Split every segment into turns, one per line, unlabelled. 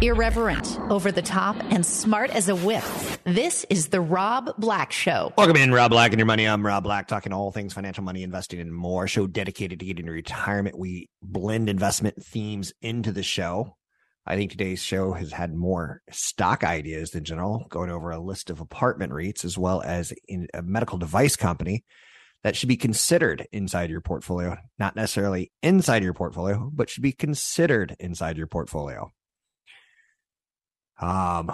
Irreverent, over the top, and smart as a whip. This is The Rob Black Show.
Welcome in, Rob Black and your money. I'm Rob Black, talking all things financial money, investing, and more. Show dedicated to getting to retirement. We blend investment themes into the show. I think today's show has had more stock ideas than general, going over a list of apartment REITs as well as a medical device company that should be considered inside your portfolio, not necessarily inside your portfolio, but should be considered inside your portfolio. Um,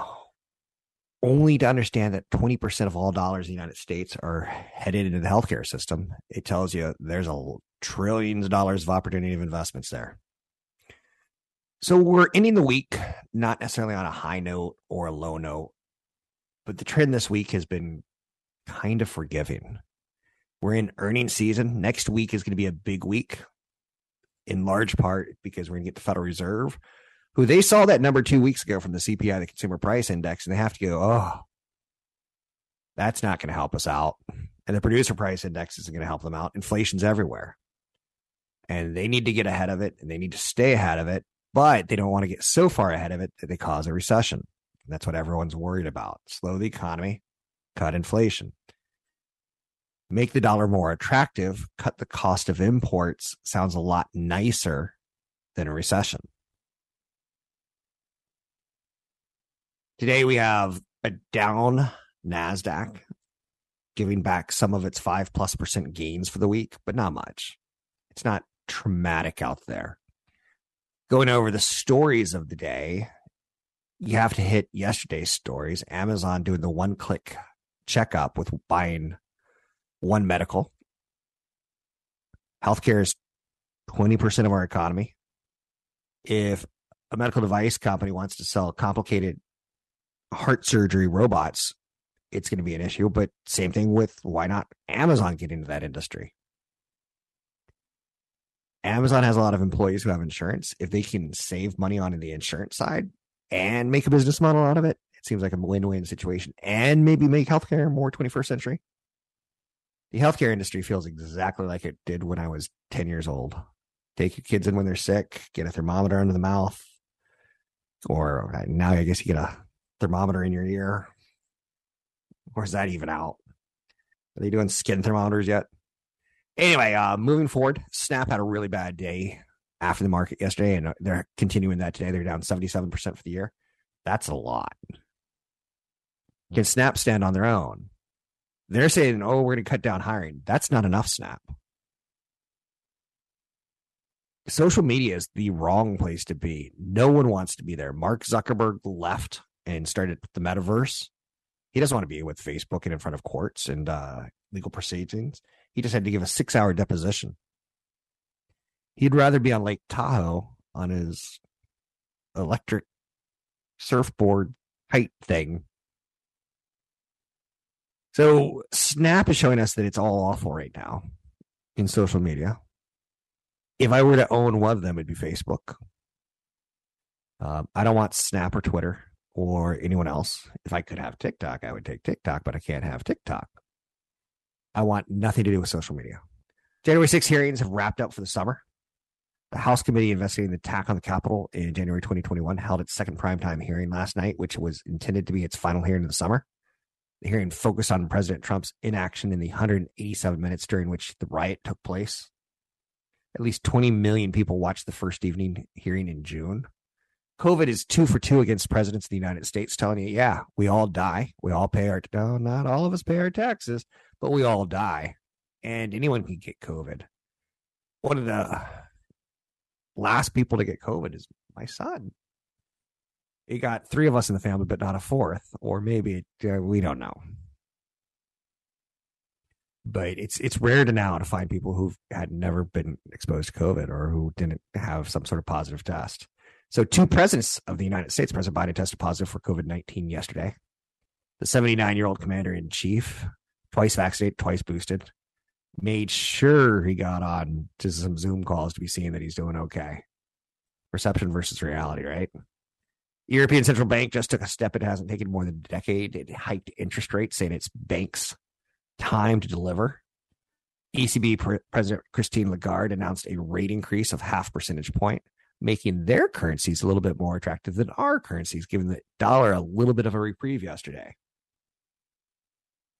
only to understand that 20% of all dollars in the United States are headed into the healthcare system. It tells you there's a trillions of dollars of opportunity of investments there. So we're ending the week not necessarily on a high note or a low note, but the trend this week has been kind of forgiving. We're in earnings season. Next week is going to be a big week, in large part because we're going to get the Federal Reserve who they saw that number two weeks ago from the CPI, the Consumer Price Index, and they have to go, oh, that's not going to help us out. And the Producer Price Index isn't going to help them out. Inflation's everywhere. And they need to get ahead of it and they need to stay ahead of it, but they don't want to get so far ahead of it that they cause a recession. And that's what everyone's worried about. Slow the economy, cut inflation. Make the dollar more attractive, cut the cost of imports sounds a lot nicer than a recession. Today we have a down NASDAQ giving back some of its five plus percent gains for the week, but not much. It's not traumatic out there. Going over the stories of the day, you have to hit yesterday's stories. Amazon doing the one click checkup with buying one medical. Healthcare is 20% of our economy. If a medical device company wants to sell complicated heart surgery robots, it's going to be an issue. But same thing with why not Amazon get into that industry? Amazon has a lot of employees who have insurance. If they can save money on the insurance side and make a business model out of it, it seems like a win-win situation. And maybe make healthcare more 21st century. The healthcare industry feels exactly like it did when I was 10 years old. Take your kids in when they're sick, get a thermometer under the mouth, or uh, now I guess you get a thermometer in your ear? Or is that even out? Are they doing skin thermometers yet? Anyway, uh, moving forward, Snap had a really bad day after the market yesterday, and uh, they're continuing that today. They're down 77% for the year. That's a lot. Can Snap stand on their own? They're saying, oh, we're going to cut down hiring. That's not enough, Snap. Social media is the wrong place to be. No one wants to be there. Mark Zuckerberg left and started the metaverse. He doesn't want to be with Facebook and in front of courts and uh, legal proceedings. He just had to give a six hour deposition. He'd rather be on Lake Tahoe on his electric surfboard kite thing. So Snap is showing us that it's all awful right now in social media. If I were to own one of them, it'd be Facebook. Um, I don't want Snap or Twitter or anyone else. If I could have TikTok, I would take TikTok, but I can't have TikTok. I want nothing to do with social media. January 6 hearings have wrapped up for the summer. The House Committee investigating the attack on the Capitol in January 2021 held its second primetime hearing last night, which was intended to be its final hearing of the summer. The hearing focused on President Trump's inaction in the 187 minutes during which the riot took place. At least 20 million people watched the first evening hearing in June. COVID is two for two against presidents of the United States, telling you, yeah, we all die. We all pay our, no, not all of us pay our taxes, but we all die. And anyone can get COVID. One of the last people to get COVID is my son. He got three of us in the family, but not a fourth, or maybe uh, we don't know. But it's it's rare to now to find people who had never been exposed to COVID or who didn't have some sort of positive test. So, two presidents of the United States, President Biden tested positive for COVID 19 yesterday. The 79 year old commander in chief, twice vaccinated, twice boosted, made sure he got on to some Zoom calls to be seeing that he's doing okay. Perception versus reality, right? European Central Bank just took a step it hasn't taken more than a decade. It hiked interest rates, saying it's banks' time to deliver. ECB Pre- President Christine Lagarde announced a rate increase of half percentage point, making their currencies a little bit more attractive than our currencies, giving the dollar a little bit of a reprieve yesterday.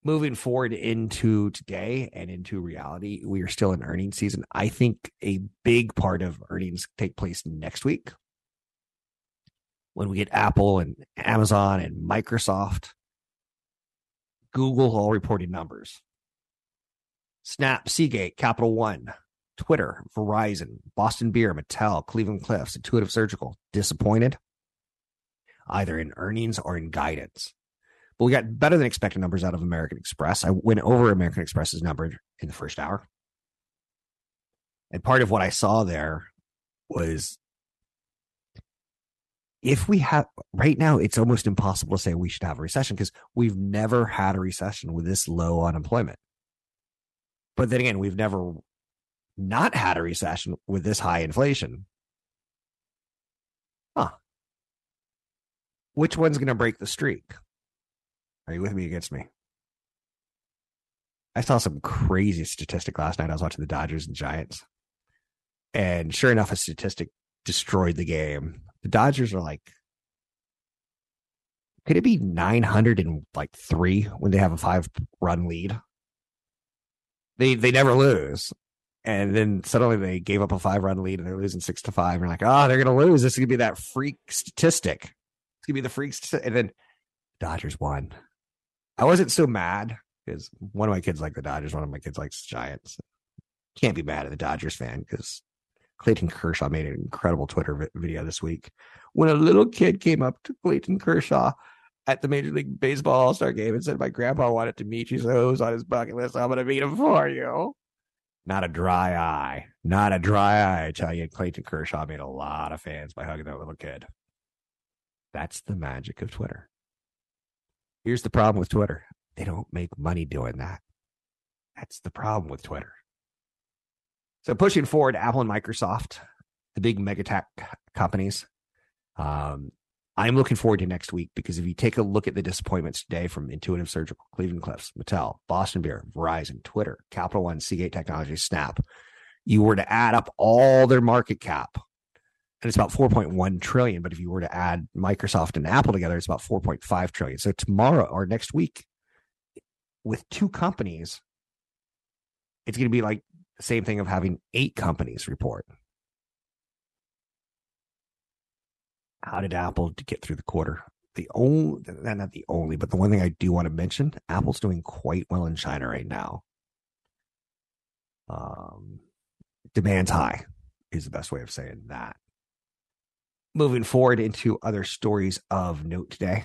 Moving forward into today and into reality, we are still in earnings season. I think a big part of earnings take place next week when we get Apple and Amazon and Microsoft, Google all reporting numbers. Snap, Seagate, Capital One, Twitter, Verizon, Boston Beer, Mattel, Cleveland Cliffs, Intuitive Surgical, disappointed either in earnings or in guidance. But we got better than expected numbers out of American Express. I went over American Express's number in the first hour. And part of what I saw there was if we have right now, it's almost impossible to say we should have a recession because we've never had a recession with this low unemployment. But then again, we've never not had a recession with this high inflation. Huh. Which one's going to break the streak? Are you with me against me? I saw some crazy statistic last night. I was watching the Dodgers and Giants. And sure enough, a statistic destroyed the game. The Dodgers are like, could it be 900 and like three when they have a five run lead? They they never lose. And then suddenly they gave up a five run lead and they're losing six to five. And like, oh, they're to lose. This is to be that freak statistic. It's to be the freak. And then Dodgers won. I wasn't so mad because one of my kids like the Dodgers. One of my kids likes the Giants. Can't be mad at the Dodgers fan because Clayton Kershaw made an incredible Twitter video this week when a little kid came up to Clayton Kershaw at the Major League Baseball All Star game and said, My grandpa wanted to meet you, so it was on his bucket list. I'm going to meet him for you. Not a dry eye. Not a dry eye. I tell you, Clayton Kershaw made a lot of fans by hugging that little kid. That's the magic of Twitter. Here's the problem with Twitter they don't make money doing that. That's the problem with Twitter. So pushing forward, Apple and Microsoft, the big mega tech companies. Um, I'm looking forward to next week because if you take a look at the disappointments today from Intuitive Surgical, Cleveland Cliffs, Mattel, Boston Beer, Verizon, Twitter, Capital One, Seagate Technology, Snap, you were to add up all their market cap, and it's about 4.1 trillion. But if you were to add Microsoft and Apple together, it's about 4.5 trillion. So tomorrow or next week, with two companies, it's going to be like the same thing of having eight companies report. How did Apple get through the quarter? The only, not the only, but the one thing I do want to mention, Apple's doing quite well in China right now. Um, demand's high is the best way of saying that. Moving forward into other stories of note today.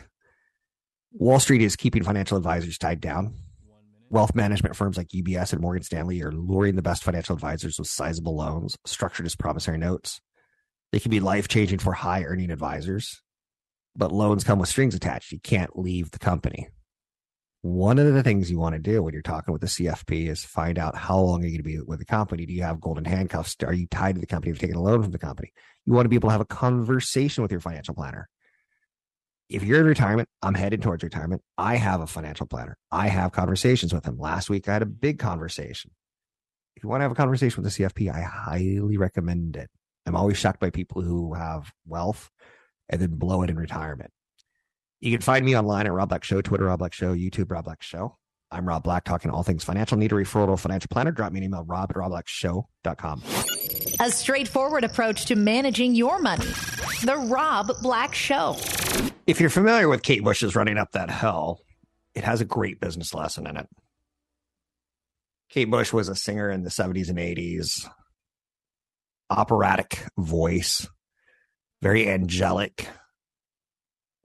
Wall Street is keeping financial advisors tied down Wealth management firms like UBS and Morgan Stanley are luring the best financial advisors with sizable loans structured as promissory notes. They can be life changing for high earning advisors, but loans come with strings attached. You can't leave the company. One of the things you want to do when you're talking with the CFP is find out how long are you going to be with the company. Do you have golden handcuffs? Are you tied to the company? Have you taken a loan from the company? You want to be able to have a conversation with your financial planner if you're in retirement, I'm headed towards retirement. I have a financial planner. I have conversations with him. Last week, I had a big conversation. If you want to have a conversation with the CFP, I highly recommend it. I'm always shocked by people who have wealth and then blow it in retirement. You can find me online at Rob Black Show, Twitter, Rob Black Show, YouTube, Rob Black Show. I'm Rob Black, talking all things financial. Need a referral to a financial planner? Drop me an email, rob at robblackshow.com.
A straightforward approach to managing your money. The Rob Black Show.
If you're familiar with Kate Bush's Running Up That Hill, it has a great business lesson in it. Kate Bush was a singer in the 70s and 80s, operatic voice, very angelic.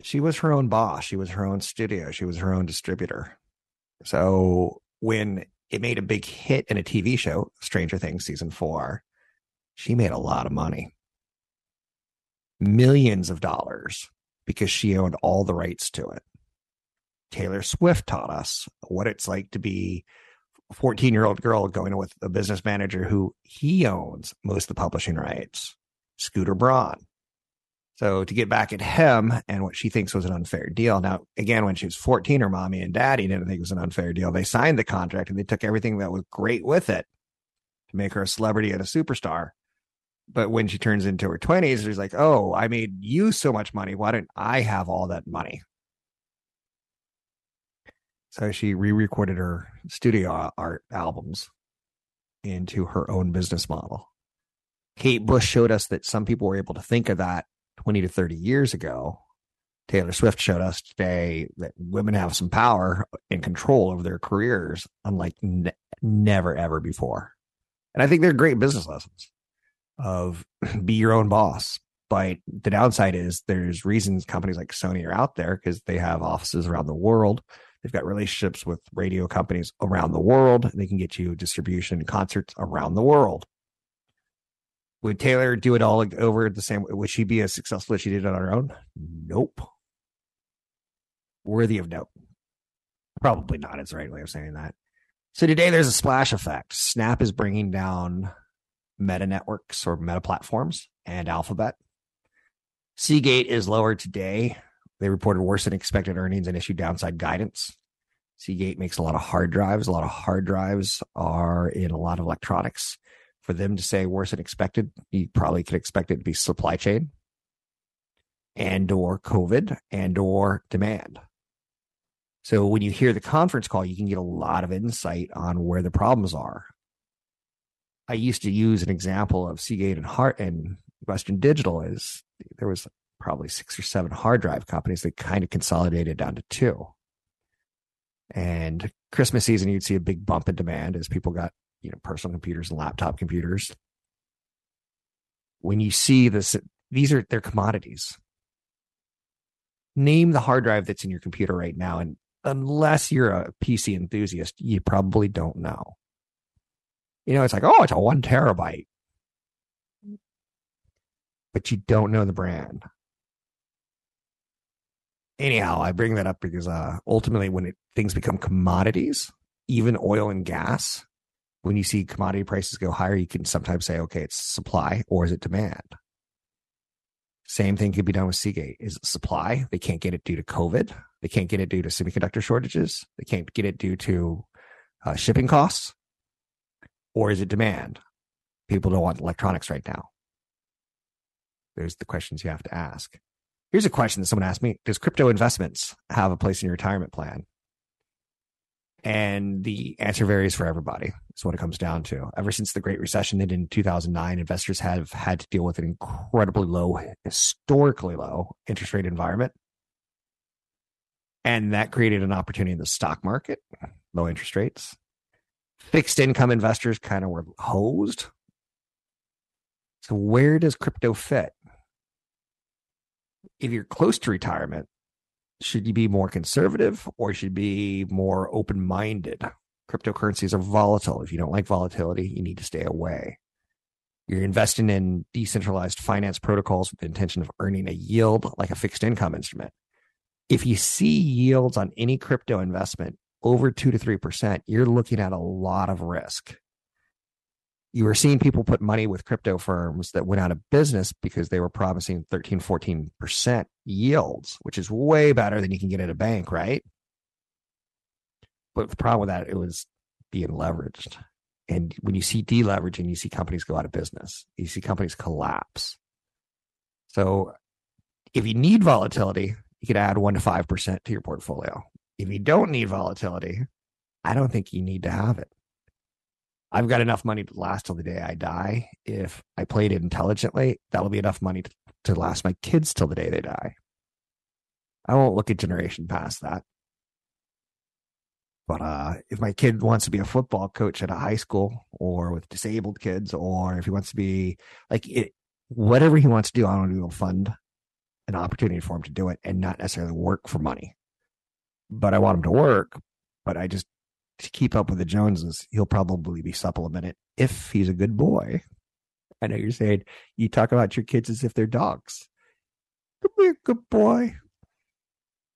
She was her own boss. She was her own studio. She was her own distributor. So when it made a big hit in a TV show, Stranger Things season four, she made a lot of money. millions of dollars because she owned all the rights to it. Taylor Swift taught us what it's like to be 14 year old girl going with a business manager who he owns most of the publishing rights, Scooter Braun. So to get back at him and what she thinks was an unfair deal. Now, again, when she was 14, her mommy and daddy didn't think it was an unfair deal. They signed the contract and they took everything that was great with it to make her a celebrity and a superstar. But when she turns into her 20s, she's like, oh, I made you so much money. Why don't I have all that money? So she re recorded her studio art albums into her own business model. Kate Bush showed us that some people were able to think of that 20 to 30 years ago. Taylor Swift showed us today that women have some power and control over their careers, unlike ne- never, ever before. And I think they're great business lessons of be your own boss. But the downside is there's reasons companies like Sony are out there because they have offices around the world. They've got relationships with radio companies around the world. They can get you distribution concerts around the world. Would Taylor do it all over the same way? Would she be as successful as she did on her own? Nope. Worthy of note. Probably not. It's the right way of saying that. So today there's a splash effect. Snap is bringing down meta networks or meta platforms and Alphabet. Seagate is lower today. They reported worse than expected earnings and issued downside guidance. Seagate makes a lot of hard drives. A lot of hard drives are in a lot of electronics for them to say worse than expected, you probably could expect it to be supply chain and or COVID and or demand. So when you hear the conference call, you can get a lot of insight on where the problems are. I used to use an example of Seagate and Hart and Western Digital is there was probably six or seven hard drive companies that kind of consolidated down to two. And Christmas season, you'd see a big bump in demand as people got you know personal computers and laptop computers. When you see this these are their commodities. Name the hard drive that's in your computer right now and unless you're a pc enthusiast you probably don't know. You know it's like oh it's a one terabyte. But you don't know the brand anyhow i bring that up because uh ultimately when it, things become commodities even oil and gas when you see commodity prices go higher, you can sometimes say, okay, it's supply or is it demand? Same thing could be done with Seagate. Is it supply? They can't get it due to COVID. They can't get it due to semiconductor shortages. They can't get it due to uh, shipping costs. Or is it demand? People don't want electronics right now. There's the questions you have to ask. Here's a question that someone asked me Does crypto investments have a place in your retirement plan? And the answer varies for everybody. Is what it comes down to. Ever since the Great Recession that in 2009, investors have had to deal with an incredibly low, historically low interest rate environment. And that created an opportunity in the stock market, low interest rates. Fixed income investors kind of were hosed. So, where does crypto fit? If you're close to retirement, should you be more conservative or should be more open minded? Cryptocurrencies are volatile. If you don't like volatility, you need to stay away. You're investing in decentralized finance protocols with the intention of earning a yield like a fixed income instrument. If you see yields on any crypto investment over two to 3%, you're looking at a lot of risk you were seeing people put money with crypto firms that went out of business because they were promising 13, 14% yields, which is way better than you can get at a bank, right? But the problem with that, it was being leveraged. And when you see deleveraging, you see companies go out of business, you see companies collapse. So if you need volatility, you could add one to 5% to your portfolio. If you don't need volatility, I don't think you need to have it. I've got enough money to last till the day I die. If I played it intelligently, that'll be enough money to, to last my kids till the day they die. I won't look a generation past that. But uh, if my kid wants to be a football coach at a high school or with disabled kids, or if he wants to be like it, whatever he wants to do, I want to fund an opportunity for him to do it and not necessarily work for money. But I want him to work, but I just to keep up with the Joneses, he'll probably be supplemented if he's a good boy. I know you're saying you talk about your kids as if they're dogs. be a good boy.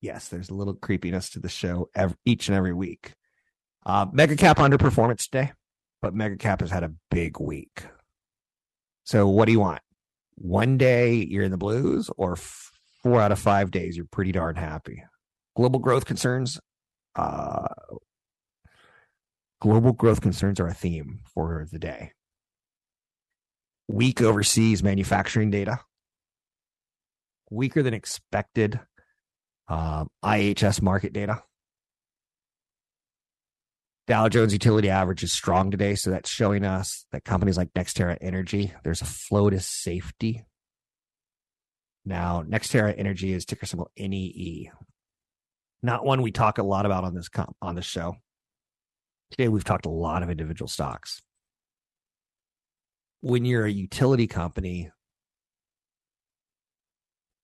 Yes, there's a little creepiness to the show every, each and every week. Uh, Mega Cap underperformance today, but Mega Cap has had a big week. So, what do you want? One day you're in the blues, or four out of five days you're pretty darn happy. Global growth concerns. Uh, global growth concerns are a theme for the day. Weak overseas manufacturing data. Weaker than expected uh, IHS Markit data. Dow Jones Utility Average is strong today, so that's showing us that companies like NextEra Energy, there's a flow to safety. Now, NextEra Energy is ticker symbol NEE. Not one we talk a lot about on this comp, on this show. Today we've talked a lot of individual stocks. When you're a utility company,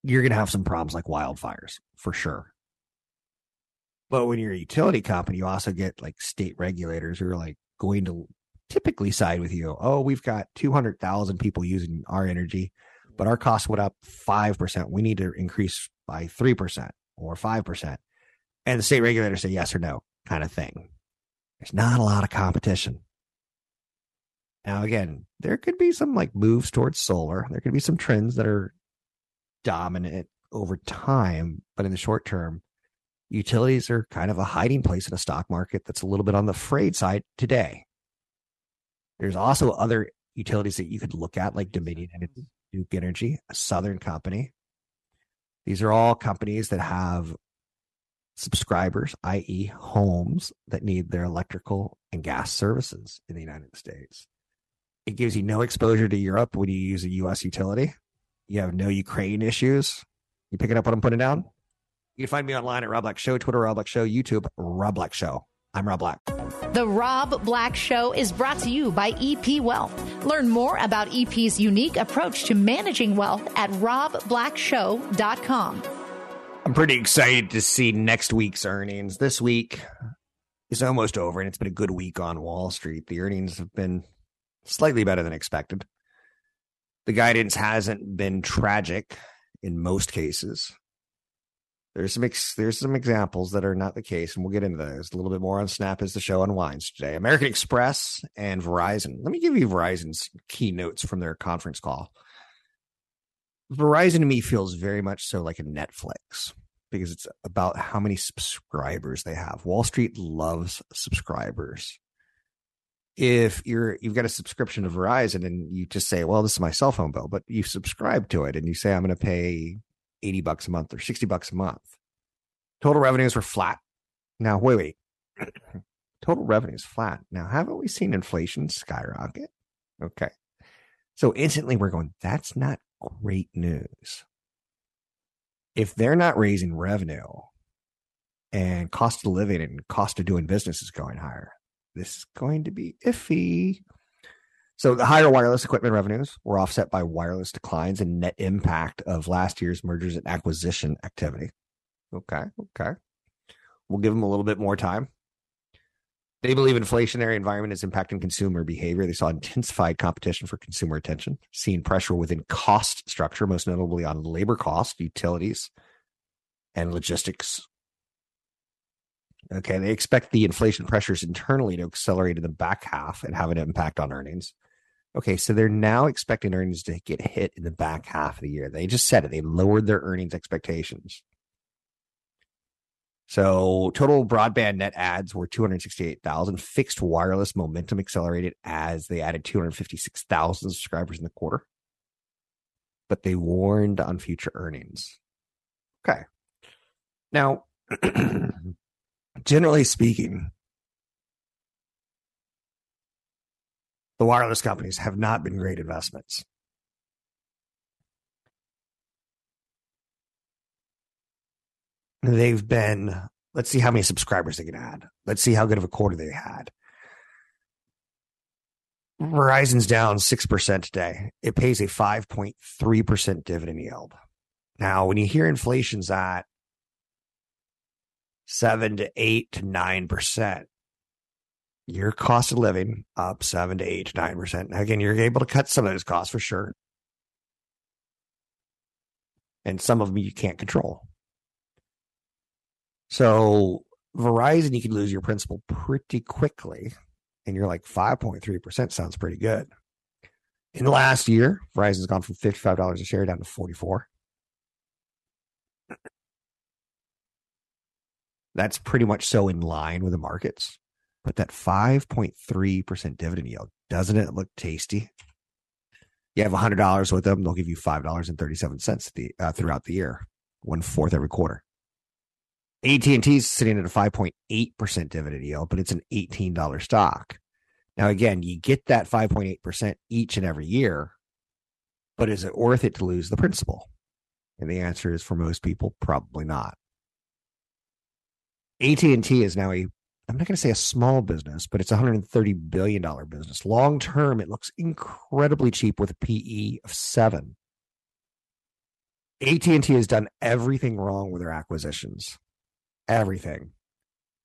you're going to have some problems like wildfires for sure. But when you're a utility company, you also get like state regulators who are like going to typically side with you. Oh, we've got 200,000 people using our energy, but our cost went up 5%. We need to increase by 3% or 5%. And the state regulators say yes or no kind of thing. There's not a lot of competition. Now, again, there could be some like moves towards solar. There could be some trends that are dominant over time, but in the short term, utilities are kind of a hiding place in a stock market that's a little bit on the frayed side today. There's also other utilities that you could look at, like Dominion and mm-hmm. Duke Energy, a Southern company. These are all companies that have subscribers, i.e., homes that need their electrical and gas services in the United States. It gives you no exposure to Europe when you use a U.S. utility. You have no Ukraine issues. You picking up what I'm putting down? You can find me online at Rob Black Show, Twitter, Rob Black Show, YouTube, Rob Black Show. I'm Rob Black.
The Rob Black Show is brought to you by EP Wealth. Learn more about EP's unique approach to managing wealth at robblackshow.com.
I'm pretty excited to see next week's earnings. This week is almost over, and it's been a good week on Wall Street. The earnings have been slightly better than expected. The guidance hasn't been tragic in most cases. There's some ex- there's some examples that are not the case, and we'll get into those a little bit more on Snap as the show unwinds today. American Express and Verizon. Let me give you Verizon's keynotes from their conference call. Verizon to me feels very much so like a Netflix because it's about how many subscribers they have. Wall Street loves subscribers. If you're you've got a subscription to Verizon and you just say, "Well, this is my cell phone bill," but you subscribe to it and you say, "I'm going to pay 80 bucks a month or 60 bucks a month. Total revenues were flat. Now, wait, wait. Total revenues flat. Now, haven't we seen inflation skyrocket? Okay. So instantly we're going, that's not great news. If they're not raising revenue and cost of living and cost of doing business is going higher, this is going to be iffy. So the higher wireless equipment revenues were offset by wireless declines and net impact of last year's mergers and acquisition activity. Okay, okay. We'll give them a little bit more time. They believe inflationary environment is impacting consumer behavior. They saw intensified competition for consumer attention, seeing pressure within cost structure, most notably on labor cost, utilities, and logistics. Okay, they expect the inflation pressures internally to accelerate in the back half and have an impact on earnings. Okay, so they're now expecting earnings to get hit in the back half of the year. They just said it. They lowered their earnings expectations. So total broadband net adds were 268,000. Fixed wireless momentum accelerated as they added 256,000 subscribers in the quarter. But they warned on future earnings. Okay. Now, generally speaking, the wireless companies have not been great investments. They've been, let's see how many subscribers they can add. Let's see how good of a quarter they had. Verizon's down 6% today. It pays a 5.3% dividend yield. Now, when you hear inflation's at 7 to 8 to 9%, your cost of living up seven to eight to nine percent. Again, you're able to cut some of those costs for sure. and some of them you can't control. So Verizon, you can lose your principal pretty quickly, and you're like 5.3% sounds pretty good. In the last year, Verizon's gone from $55 a share down to 44. That's pretty much so in line with the markets. But that 5.3% dividend yield, doesn't it look tasty? You have $100 with them, they'll give you $5.37 the, uh, throughout the year, one fourth every quarter. AT&T is sitting at a 5.8% dividend yield, but it's an $18 stock. Now, again, you get that 5.8% each and every year, but is it worth it to lose the principal? And the answer is for most people, probably not. AT&T is now a I'm not going to say a small business, but it's a 130 billion dollar business. Long term, it looks incredibly cheap with a PE of 7. AT&T has done everything wrong with their acquisitions. Everything.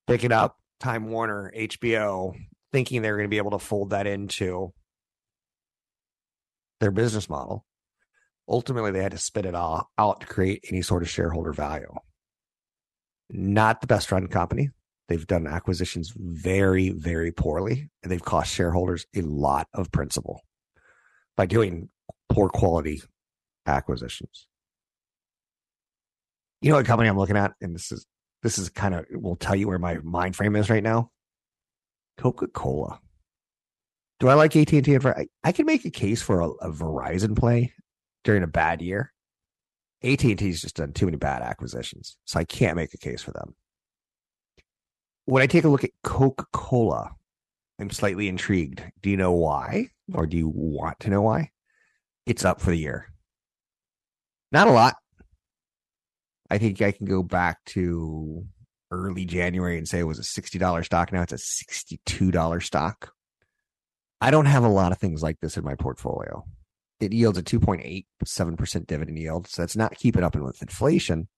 Picking up Time Warner, HBO, thinking they're going to be able to fold that into their business model. Ultimately, they had to spit it all out to create any sort of shareholder value. Not the best run company. They've done acquisitions very, very poorly, and they've cost shareholders a lot of principal by doing poor quality acquisitions. You know what company I'm looking at, and this is this is kind of will tell you where my mind frame is right now. Coca Cola. Do I like AT and T? I, can make a case for a, a Verizon play during a bad year. AT and T's just done too many bad acquisitions, so I can't make a case for them. When I take a look at Coca Cola, I'm slightly intrigued. Do you know why, or do you want to know why? It's up for the year. Not a lot. I think I can go back to early January and say it was a $60 stock. Now it's a $62 stock. I don't have a lot of things like this in my portfolio. It yields a 2.87% dividend yield. So that's not keeping up with inflation,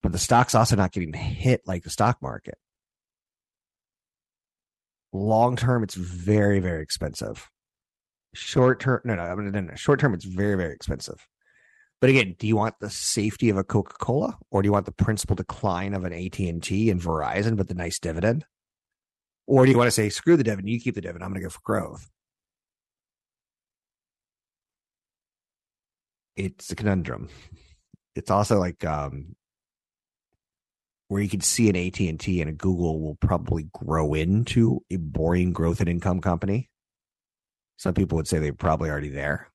but the stock's also not getting hit like the stock market. Long term, it's very, very expensive. Short term, no, no, no, no. Short term, it's very, very expensive. But again, do you want the safety of a Coca Cola, or do you want the principal decline of an AT and T and Verizon, but the nice dividend? Or do you want to say, screw the dividend, you keep the dividend, I'm going to go for growth? It's a conundrum. It's also like um, where you can see an AT and T and a Google will probably grow into a boring growth and income company. Some people would say they're probably already there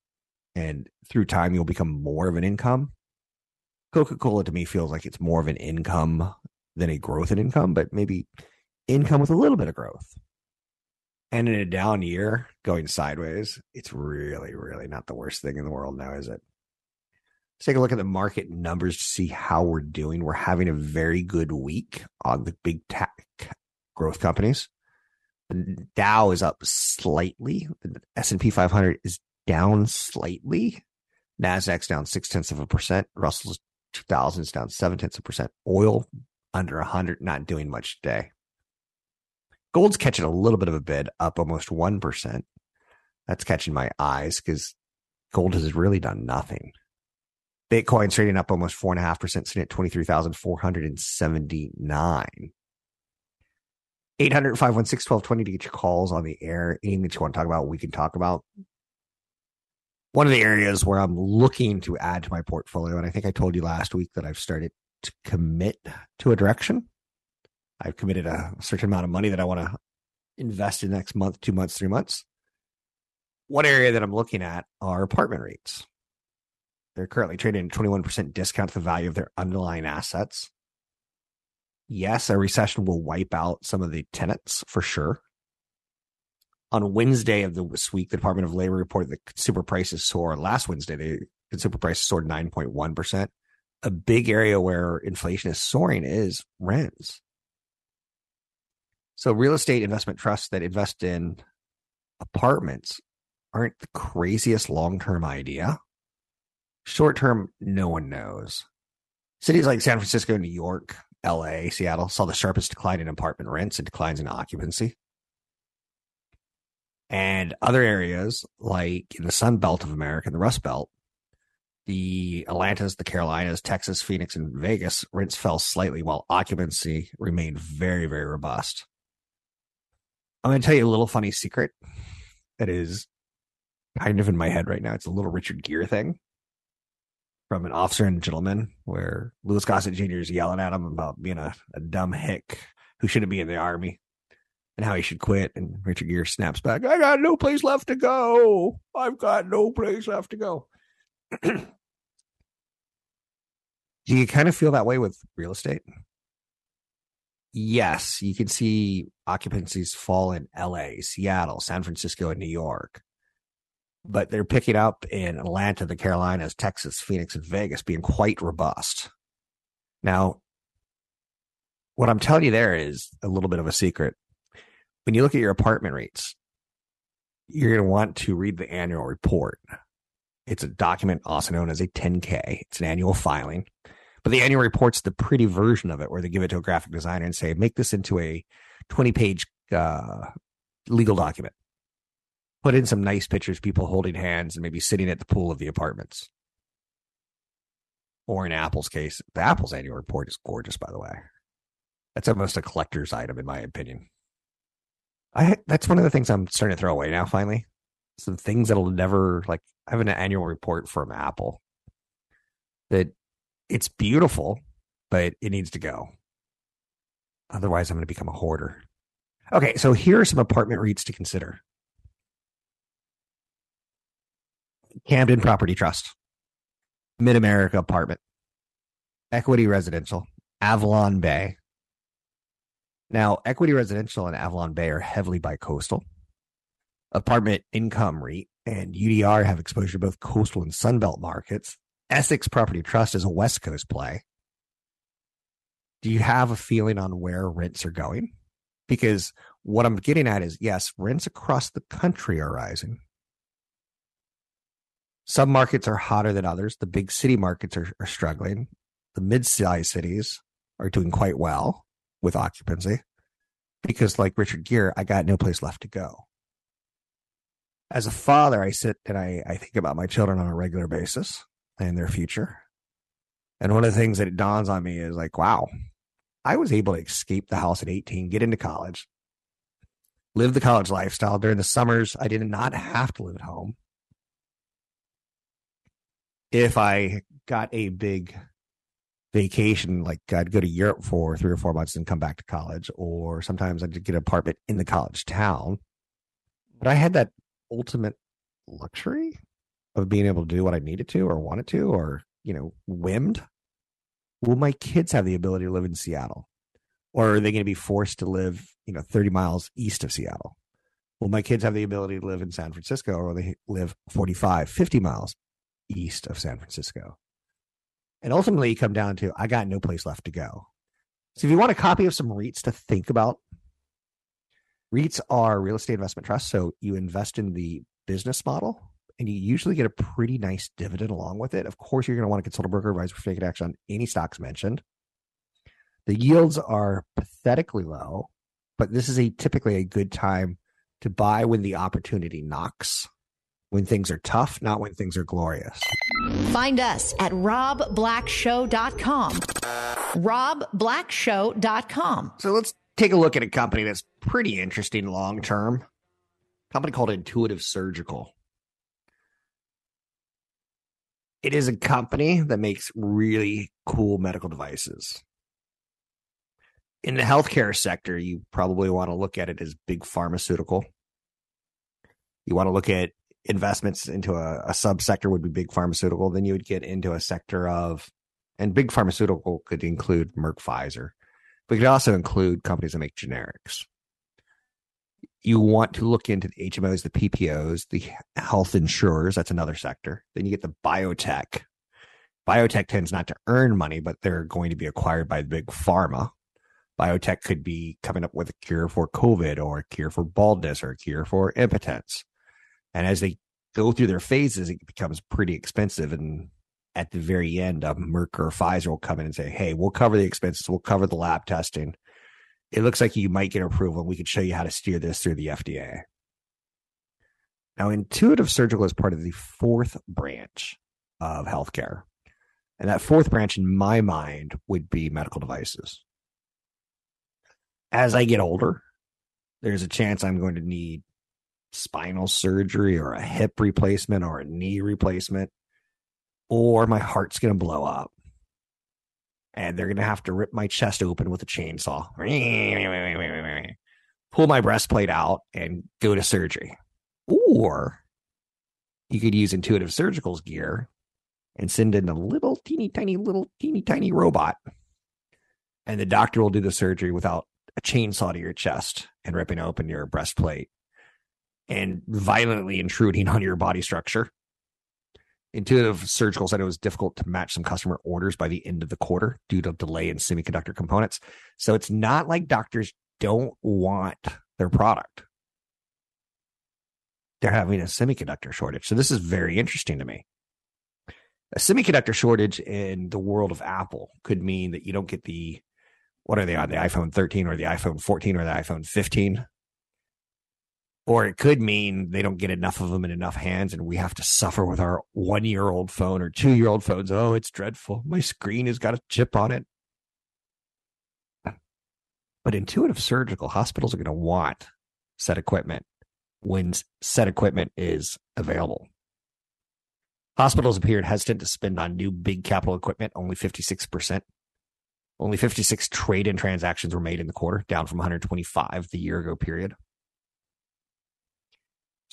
and through time you'll become more of an income. Coca Cola to me feels like it's more of an income than a growth in income, but maybe income with a little bit of growth. And in a down year going sideways, it's really, really not the worst thing in the world now, is it? Let's take a look at the market numbers to see how we're doing. We're having a very good week on the big tech growth companies. The Dow is up slightly. The S&P 500 is down slightly. Nasdaq's down six tenths of a percent. Russell's 2000 is down seven tenths of a percent. Oil under 100, not doing much today. Gold's catching a little bit of a bid, up almost 1%. That's catching my eyes because gold has really done nothing. Bitcoin trading up almost 4.5%, sitting at 23,479. 800 516 1220 to get your calls on the air. Anything that you want to talk about, we can talk about one of the areas where I'm looking to add to my portfolio, and I think I told you last week that I've started to commit to a direction. I've committed a certain amount of money that I want to invest in next month, two months, three months. One area that I'm looking at are apartment REITs. They're currently trading at 21% discount to the value of their underlying assets. Yes, a recession will wipe out some of the tenants for sure on Wednesday of this week, the Department of Labor reported that consumer prices soared. Last Wednesday, the consumer prices soared 9.1%. A big area where inflation is soaring is rents. So, real estate investment trusts that invest in apartments aren't the craziest long term idea. Short term, no one knows. Cities like San Francisco, New York, LA, Seattle saw the sharpest decline in apartment rents and declines in occupancy and other areas like in the Sun Belt of America, the Rust Belt, the Atlantas, the Carolinas, Texas, Phoenix, and Vegas, rents fell slightly while occupancy remained very, very robust. I'm going to tell you a little funny secret that is kind of in my head right now. It's a little Richard Gere thing from an officer and gentleman where Louis Gossett Jr. is yelling at him about being a, a dumb hick who shouldn't be in the army and how he should quit. And Richard Gere snaps back, I got no place left to go. I've got no place left to go. Do you kind of feel that way with real estate? Yes, you can see occupancies fall in LA, Seattle, San Francisco, and New York. But they're picking up in Atlanta, the Carolinas, Texas, Phoenix, and Vegas being quite robust. Now, what I'm telling you there is a little bit of a secret. When you look at your apartment REITs, you're going to want to read the annual report. It's a document also known as a 10K. It's an annual filing. But the annual report's the pretty version of it where they give it to a graphic designer and say, make this into a 20 page uh, legal document. Put in some nice pictures, people holding hands and maybe sitting at the pool of the apartments. Or in Apple's case, the Apple's annual report is gorgeous, by the way. That's almost a collector's item, in my opinion. I that's one of the things I'm starting to throw away now. Finally, some things that'll never like I have an annual report from Apple that it's beautiful, but it needs to go. Otherwise, I'm going to become a hoarder. Okay, so here are some apartment REITs to consider Camden Property Trust, Mid America Apartment, Equity Residential, Avalon Bay. Now, Equity Residential and Avalon Bay are heavily bi coastal. Apartment Income REIT and UDR have exposure to both coastal and Sunbelt markets. Essex Property Trust is a West Coast play. Do you have a feeling on where rents are going? Because what I'm getting at is yes, rents across the country are rising. Some markets are hotter than others. The big city markets are, are struggling. The mid sized cities are doing quite well with occupancy because, like Richard Gere, I got no place left to go as a father, I sit and I, I think about my children on a regular basis and their future. And one of the things that it dawns on me is like, wow, I was able to escape the house at 18, get into college, live the college lifestyle. During the summers, I did not have to live at home. If I got a big vacation, like I'd go to Europe for three or four months and come back to college, or sometimes I'd get an apartment in the college town. But I had that ultimate luxury of being able to do what I needed to or wanted to or, you know, whimmed? Will my kids have the ability to live in Seattle? Or are they going to be forced to live, you know, 30 miles east of Seattle? Will my kids have the ability to live in San Francisco or will they live 45, 50 miles east of San Francisco? And ultimately, you come down to I got no place left to go. So if you want a copy of some REITs to think about REITs are real estate investment trusts. So you invest in the business model and you usually get a pretty nice dividend along with it. Of course, you're going to want to consult a broker advisor for taking action on any stocks mentioned. The yields are pathetically low, but this is a typically a good time to buy when the opportunity knocks. When things are tough, not when things are glorious.
Find us at robblackshow.com. robblackshow.com.
So let's take a look at a company that's pretty interesting long term. Company called Intuitive Surgical. It is a company that makes really cool medical devices. In the healthcare sector, you probably want to look at it as big pharmaceutical. You want to look at investments into a, a subsector would be big pharmaceutical. Then you would get into a sector of, and big pharmaceutical could include Merck, Pfizer but could also include companies that make generics. You want to look into the HMOs, the PPOs, the health insurers. That's another sector. Then you get the biotech. Biotech tends not to earn money, but they're going to be acquired by the big pharma. Biotech could be coming up with a cure for COVID or a cure for baldness or a cure for impotence. And as they go through their phases, it becomes pretty expensive and at the very end, a Merck or Pfizer will come in and say, Hey, we'll cover the expenses. We'll cover the lab testing. It looks like you might get approval. and We could show you how to steer this through the FDA. Now, Intuitive Surgical is part of the fourth branch of healthcare. And that fourth branch in my mind would be medical devices. As I get older, there's a chance I'm going to need spinal surgery or a hip replacement or a knee replacement, or my heart's going to blow up. And they're going to have to rip my chest open with a chainsaw, pull my breastplate out, and go to surgery. Or you could use Intuitive Surgical's gear and send in a little teeny tiny little teeny tiny robot. And the doctor will do the surgery without a chainsaw to your chest and ripping open your breastplate and violently intruding on your body structure. Intuitive Surgical said it was difficult to match some customer orders by the end of the quarter due to delay in semiconductor components. So it's not like doctors don't want their product. They're having a semiconductor shortage. So this is very interesting to me. A semiconductor shortage in the world of Apple could mean that you don't get the what are they on the iPhone 13 or the iPhone 14 or the iPhone 15 or it could mean they don't get enough of them in enough hands and we have to suffer with our one year old phone or two year old phones. Oh, it's dreadful. My screen has got a chip on it. But intuitive surgical hospitals are going to want set equipment when set equipment is available. Hospitals appeared hesitant to spend on new big capital equipment, only 56%. Only 56 trade in transactions were made in the quarter, down from 125 the year ago period.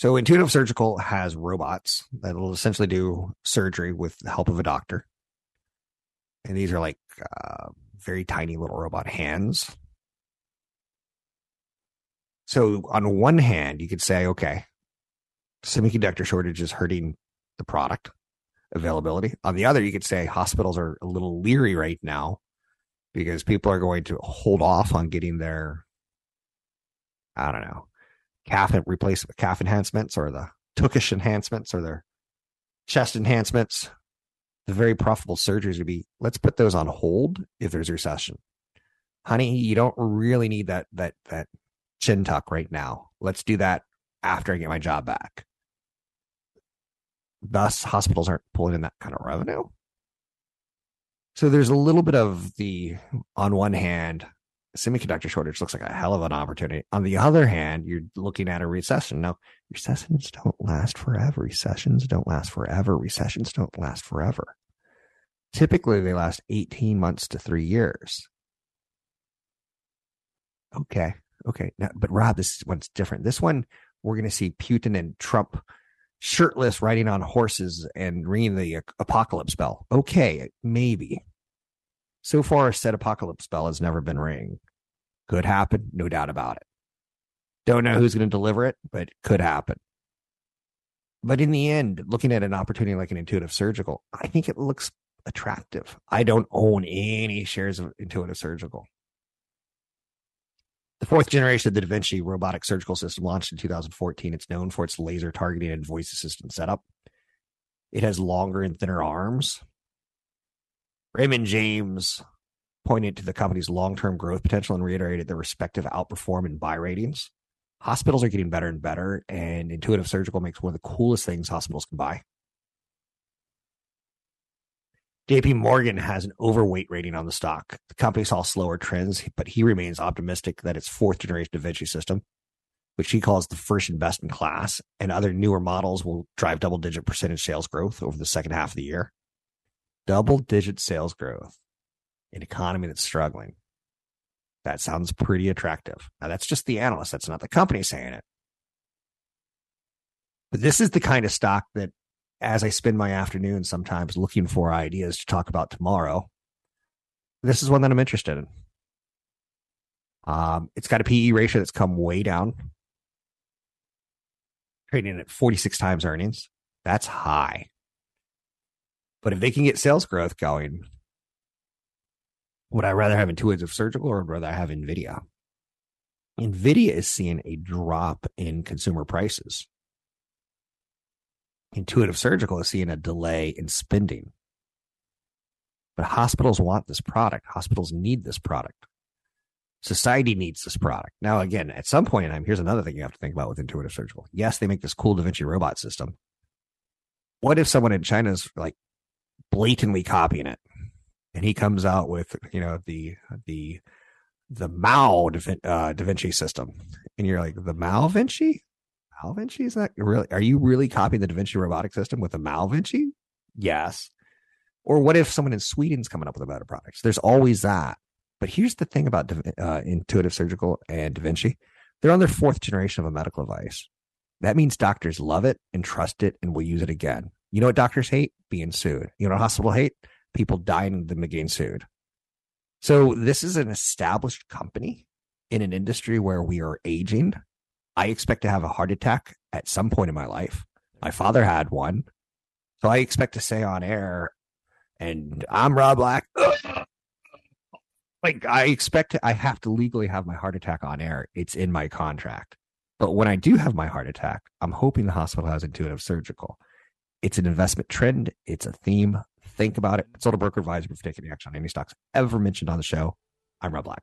So Intuitive Surgical has robots that will essentially do surgery with the help of a doctor. And these are like uh, very tiny little robot hands. So on one hand, you could say, okay, semiconductor shortage is hurting the product availability. On the other, you could say hospitals are a little leery right now because people are going to hold off on getting their, I don't know, calf replacement calf enhancements or the tuchish enhancements or their chest enhancements, the very profitable surgeries would be let's put those on hold if there's a recession. Honey, you don't really need that that that chin tuck right now. Let's do that after I get my job back. Thus, hospitals aren't pulling in that kind of revenue. So there's a little bit of the, on one hand, semiconductor shortage looks like a hell of an opportunity. On the other hand, you're looking at a recession. Now, recessions don't last forever. Recessions don't last forever. Recessions don't last forever. Typically, they last 18 months to three years. Okay. Okay. Now, but Rob, this one's different. This one, we're going to see Putin and Trump shirtless riding on horses and ringing the uh, apocalypse bell. Okay. Maybe so far, said apocalypse bell has never been ring. Could happen, no doubt about it. Don't know who's going to deliver it, but it could happen. But in the end, looking at an opportunity like an intuitive surgical, I think it looks attractive. I don't own any shares of intuitive surgical. The fourth generation of the Da Vinci robotic surgical system launched in 2014. It's known for its laser targeting and voice assistant setup. It has longer and thinner arms, Raymond James pointed to the company's long term growth potential and reiterated their respective outperform and buy ratings. Hospitals are getting better and better, and Intuitive Surgical makes one of the coolest things hospitals can buy. JP Morgan has an overweight rating on the stock. The company saw slower trends, but he remains optimistic that its fourth generation Da Vinci system, which he calls the first and best in class, and other newer models will drive double digit percentage sales growth over the second half of the year double digit sales growth an economy that's struggling. That sounds pretty attractive. Now that's just the analyst. That's not the company saying it. But this is the kind of stock that as I spend my afternoon sometimes looking for ideas to talk about tomorrow, this is one that I'm interested in. Um, it's got a PE ratio that's come way down, trading at 46 times earnings. That's high. But if they can get sales growth going, would I rather have intuitive surgical or would I rather have NVIDIA? NVIDIA is seeing a drop in consumer prices. Intuitive surgical is seeing a delay in spending. But hospitals want this product. Hospitals need this product. Society needs this product. Now, again, at some point in time, here's another thing you have to think about with intuitive surgical. Yes, they make this cool Da Vinci robot system. What if someone in China is like, blatantly copying it. And he comes out with, you know, the the the Mao da, uh, da Vinci system. And you're like, the Mao Vinci? Mao Vinci? Is that really are you really copying the Da Vinci robotic system with the Mao Vinci? Yes. Or what if someone in Sweden's coming up with a better product? There's always that. But here's the thing about uh, Intuitive Surgical and Da Vinci they're on their fourth generation of a medical device. That means doctors love it and trust it and will use it again. You know what doctors hate? Being sued. You know what hospital hate? People dying them getting sued. So this is an established company in an industry where we are aging. I expect to have a heart attack at some point in my life. My father had one. So I expect to say on air, and I'm Rob Black. like I expect to, I have to legally have my heart attack on air. It's in my contract. But when I do have my heart attack, I'm hoping the hospital has intuitive surgical. It's an investment trend. It's a theme. Think about it. Consult a broker advisor before taking action on any stocks ever mentioned on the show. I'm Rob Black.